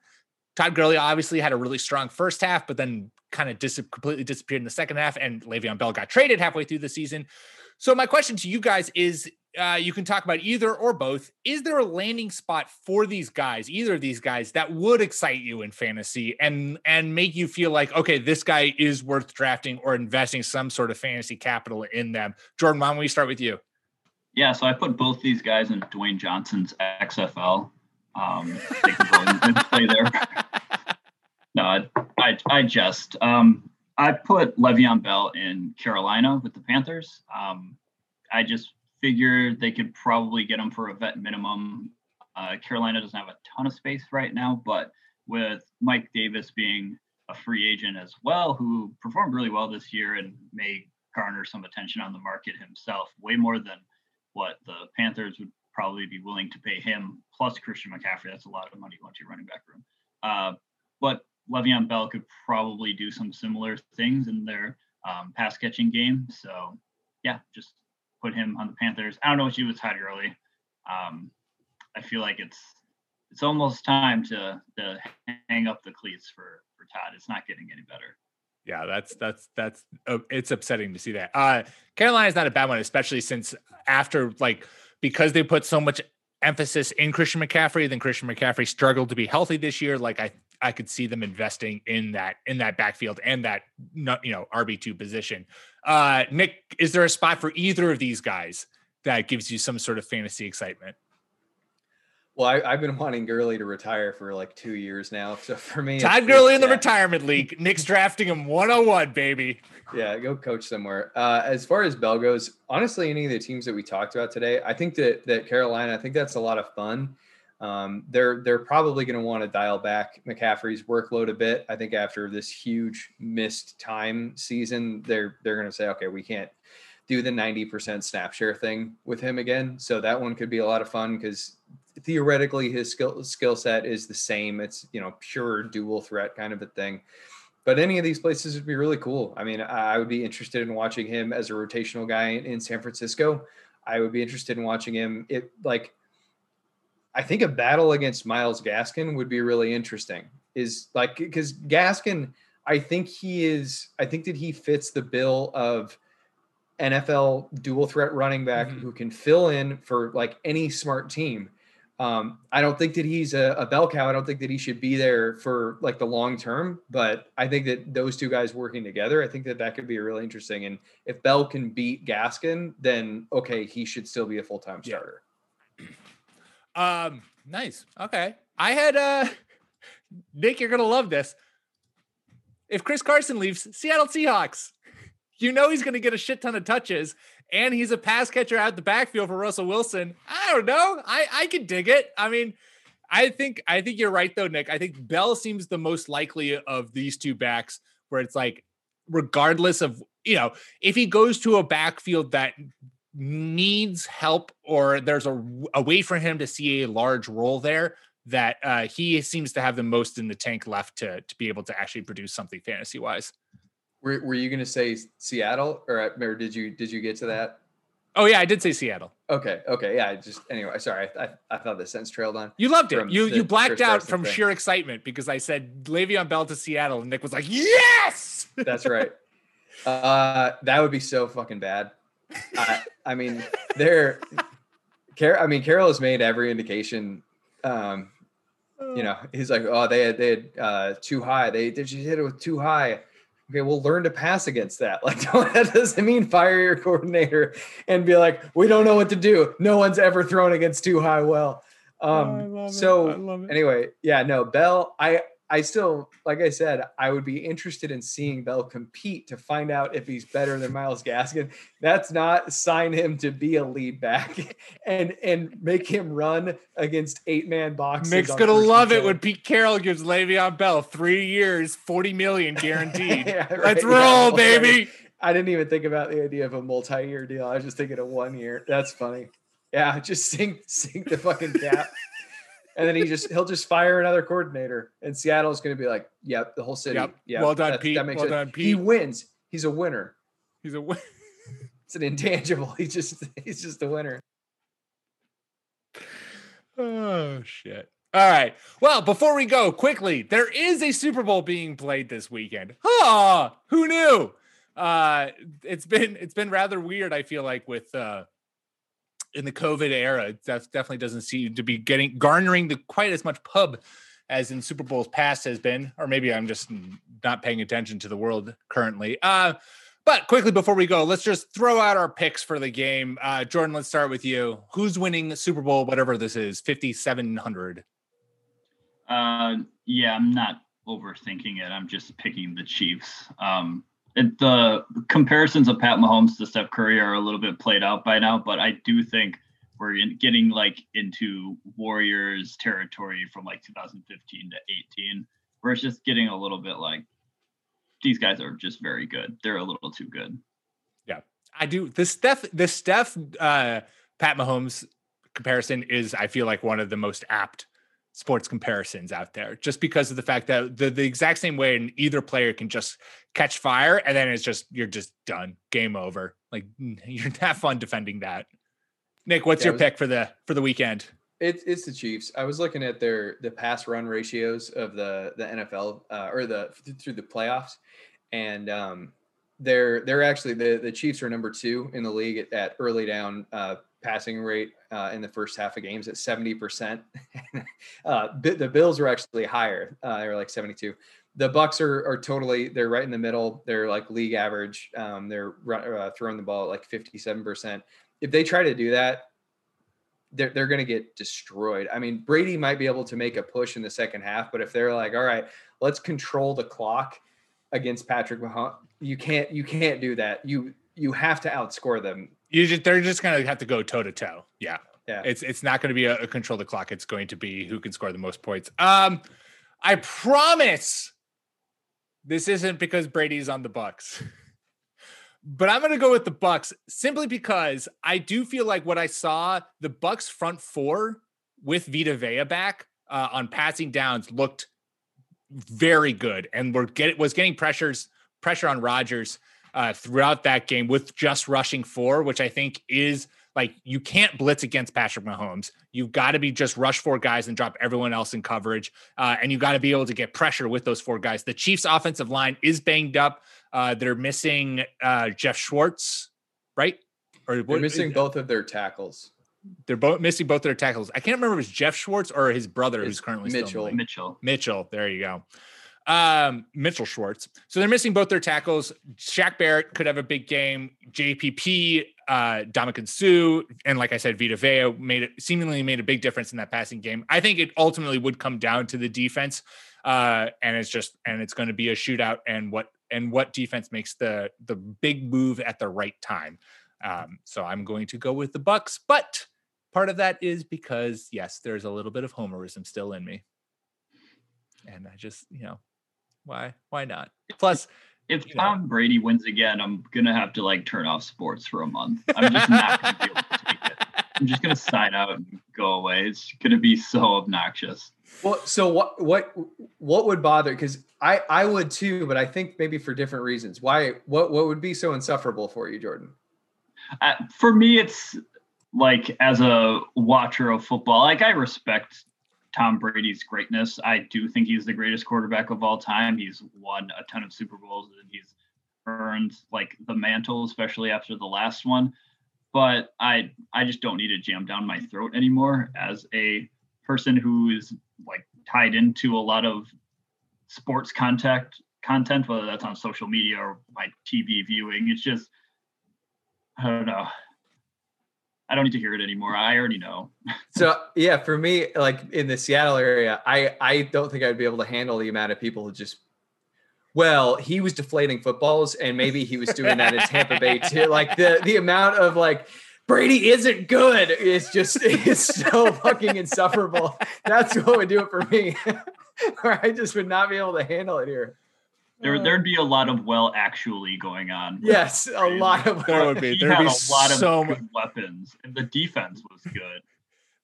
Todd Gurley obviously had a really strong first half, but then kind of dis- completely disappeared in the second half, and Le'Veon Bell got traded halfway through the season. So my question to you guys is: uh, you can talk about either or both. Is there a landing spot for these guys, either of these guys, that would excite you in fantasy and and make you feel like, okay, this guy is worth drafting or investing some sort of fantasy capital in them? Jordan, why don't we start with you? Yeah, so I put both these guys in Dwayne Johnson's XFL. Um, they can play there. no, I, I, I just um, I put Le'Veon Bell in Carolina with the Panthers. Um, I just figure they could probably get him for a vet minimum. Uh, Carolina doesn't have a ton of space right now, but with Mike Davis being a free agent as well, who performed really well this year and may garner some attention on the market himself, way more than what the Panthers would probably be willing to pay him, plus Christian McCaffrey. That's a lot of money going to your running back room. Uh, but Le'Veon Bell could probably do some similar things in their um, pass catching game. So, yeah, just put him on the Panthers. I don't know what you with Todd Gurley. Um, I feel like it's it's almost time to to hang up the cleats for for Todd. It's not getting any better. Yeah, that's that's that's uh, it's upsetting to see that. Uh Carolina is not a bad one, especially since after like because they put so much emphasis in Christian McCaffrey, then Christian McCaffrey struggled to be healthy this year. Like I I could see them investing in that in that backfield and that you know RB two position. Uh, Nick, is there a spot for either of these guys that gives you some sort of fantasy excitement? Well, I, have been wanting Gurley to retire for like two years now. So for me, Todd Gurley in the yeah. retirement league. Nick's drafting him 101, baby. Yeah, go coach somewhere. Uh, as far as Bell goes, honestly, any of the teams that we talked about today, I think that that Carolina, I think that's a lot of fun. Um, they're they're probably going to want to dial back McCaffrey's workload a bit. I think after this huge missed time season, they're they're going to say, okay, we can't do the 90% snap share thing with him again. So that one could be a lot of fun because theoretically his skill skill set is the same. It's you know pure dual threat kind of a thing. But any of these places would be really cool. I mean, I would be interested in watching him as a rotational guy in San Francisco. I would be interested in watching him. It like I think a battle against Myles Gaskin would be really interesting. Is like because Gaskin, I think he is. I think that he fits the bill of NFL dual threat running back Mhm. who can fill in for like any smart team. Um, I don't think that he's a, a bell cow. I don't think that he should be there for like the long term. But I think that those two guys working together, I think that that could be really interesting. And if Bell can beat Gaskin, then okay, he should still be a full time Yeah. starter. Um, nice. Okay. I had uh Nick, you're gonna love this. If Chris Carson leaves, Seattle Seahawks. You know he's gonna get a shit ton of touches, and he's a pass catcher out the backfield for Russell Wilson. I don't know. I I could dig it. I mean, I think I think you're right though, Nick. I think Bell seems the most likely of these two backs where it's like, regardless of you know, if he goes to a backfield that needs help or there's a, a way for him to see a large role there that uh, he seems to have the most in the tank left to to be able to actually produce something fantasy wise. Were, were you going to say Seattle or, or did you did you get to that? Oh yeah, I did say Seattle. Okay, okay, yeah. I just anyway. Sorry, I, I, I thought the sentence trailed on. You loved it. You you blacked out from thing. sheer excitement because I said Le'Veon Bell to Seattle, and Nick was like, "Yes!" That's right. Uh, that would be so fucking bad. I, I mean, they're, Car- I mean, Carroll has made every indication. Um, you know, he's like, oh, they had they had uh, two high. They did just hit it with two high. Okay, we'll learn to pass against that. Like, that doesn't mean fire your coordinator and be like, we don't know what to do. No one's ever thrown against two high well. Um, so anyway, yeah, no, Bell, I I still like I said, I would be interested in seeing Bell compete to find out if he's better than Myles Gaskin. That's not sign him to be a lead back and and make him run against eight man boxes. Nick's gonna love it when Pete Carroll gives Le'Veon Bell three years, forty million guaranteed. Yeah, right, Let's yeah, roll, multi- baby. I didn't even think about the idea of a multi-year deal. I was just thinking of one year. That's funny. Yeah, just sink sink the fucking cap. And then he just he'll just fire another coordinator. And Seattle's gonna be like, yep, the whole city. Yep. Yeah. Well done, Pete. Well done, Pete. He wins. He's a winner. He's a win- It's an intangible. He just he's just a winner. Oh shit. All right. Well, before we go, quickly, there is a Super Bowl being played this weekend. Ah, who knew? Uh it's been it's been rather weird, I feel like, with uh in the COVID era. that definitely doesn't seem to be getting garnering the quite as much pub as in Super Bowls past has been, or maybe I'm just not paying attention to the world currently. Uh but quickly before we go, let's just throw out our picks for the game. Uh, Jordan, let's start with you. Who's winning Super Bowl, whatever this is, 5,700? Uh, yeah, I'm not overthinking it. I'm just picking the Chiefs. Um, it, the comparisons of Pat Mahomes to Steph Curry are a little bit played out by now, but I do think we're in, getting like into Warriors territory from like 2015 to 18, where it's just getting a little bit like these guys are just very good. They're a little too good. Yeah, I do. The Steph, the Steph, uh, Pat Mahomes comparison is, I feel like, one of the most apt sports comparisons out there, just because of the fact that the, the exact same way, and either player can just catch fire, and then it's just you're just done, game over. Like you're not fun defending that. Nick, what's Yeah, your was- pick for the for the weekend? It's it's the Chiefs. I was looking at their the pass run ratios of the the NFL uh, or the through the playoffs, and um, they're they're actually the the Chiefs are number two in the league at, at early down uh, passing rate uh, in the first half of games at seventy percent. uh, the Bills were actually higher. Uh, they were like seventy two. The Bucs are are totally they're right in the middle. They're like league average. Um, they're uh, throwing the ball at like fifty seven percent. If they try to do that, they're, they're going to get destroyed. I mean, Brady might be able to make a push in the second half, but if they're like, all right, let's control the clock against Patrick Mahomes, you can't you can't do that. You you have to outscore them. You just they're just gonna have to go toe to toe. Yeah. Yeah. It's it's not going to be a, a control the clock. It's going to be who can score the most points. Um, I promise this isn't because Brady's on the Bucs, but I'm going to go with the Bucs simply because I do feel like what I saw the Bucs front four with Vita Vea back uh, on passing downs looked very good and we were get was getting pressures pressure on Rodgers uh, throughout that game with just rushing four, which I think is like you can't blitz against Patrick Mahomes. You've got to be just rush four guys and drop everyone else in coverage, uh, and you got to be able to get pressure with those four guys. The Chiefs' offensive line is banged up. Uh, they're missing uh, Jeff Schwartz. right? Or They're what- missing both of their tackles. They're both missing both their tackles. I can't remember if was Jeff Schwartz or his brother who's currently still Mitchell. league. Mitchell. Mitchell. There you go. Um, Mitchell Schwartz. So they're missing both their tackles. Shaq Barrett could have a big game. JPP, uh, Ndamukong Suh, and like I said, Vita Vea made it seemingly made a big difference in that passing game. I think it ultimately would come down to the defense. Uh, and it's just and it's going to be a shootout and what and what defense makes the the big move at the right time. Um, so I'm going to go with the Bucs, but part of that is because yes, there's a little bit of homerism still in me and I just, you know, why why not? Plus, If you know. Tom Brady wins again, I'm gonna have to like turn off sports for a month. I'm just not gonna be able to take it. I'm just gonna sign out and go away. It's gonna be so obnoxious. Well, so what what what would bother? Because I I would too, but I think maybe for different reasons. Why? What what would be so insufferable for you, Jordan? Uh, for me, it's like as a watcher of football, like I respect Tom Brady's greatness. I do think he's the greatest quarterback of all time. He's won a ton of Super Bowls and he's earned like the mantle, especially after the last one. But I I just don't need it jammed down my throat anymore as a person who is like tied into a lot of sports contact content, whether that's on social media or my TV viewing. It's just I don't know. I don't need to hear it anymore. I already know. So yeah, for me, like in the Seattle area, I I don't think I'd be able to handle the amount of people who just. Well, he was deflating footballs, and maybe he was doing that in Tampa Bay too. Like the the amount of like Brady isn't good is just is so fucking insufferable. That's what would do it for me. or I just would not be able to handle it here. There, there'd be a lot of well actually going on. Yes, a lot of there would be there'd had be a lot of so much good weapons, and the defense was good.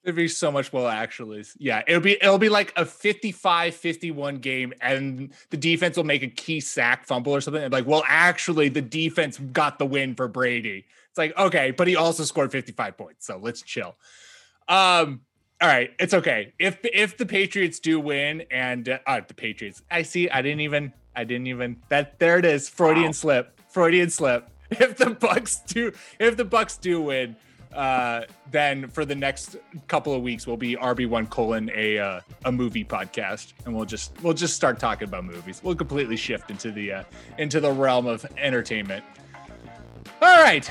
there'd be so much well actually. Yeah, it'll be it'll be like a 55-51 game and the defense will make a key sack fumble or something. And like, well, actually the defense got the win for Brady. It's like, okay, but he also scored 55 points. So let's chill. Um all right, it's okay. If if the Patriots do win and uh, the Patriots, I see. I didn't even. I didn't even. That there it is. Freudian Wow. slip. Freudian slip. If the Bucs do, if the Bucs do win, uh, then for the next couple of weeks we'll be RB one colon a uh, a movie podcast, and we'll just we'll just start talking about movies. We'll completely shift into the uh, into the realm of entertainment. All right.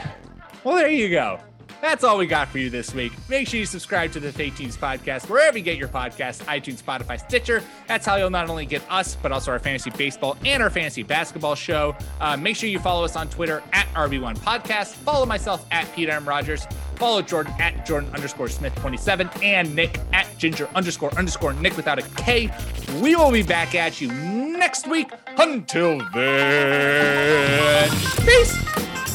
Well, there you go. That's all we got for you this week. Make sure you subscribe to the Fake Teams podcast wherever you get your podcasts iTunes, Spotify, Stitcher. That's how you'll not only get us, but also our fantasy baseball and our fantasy basketball show. Uh, make sure you follow us on Twitter at RB1 Podcast. Follow myself at Pete M. Rogers. Follow Jordan at Jordan underscore Smith 27 and Nick at Ginger underscore underscore Nick without a K. We will be back at you next week. Until then, peace.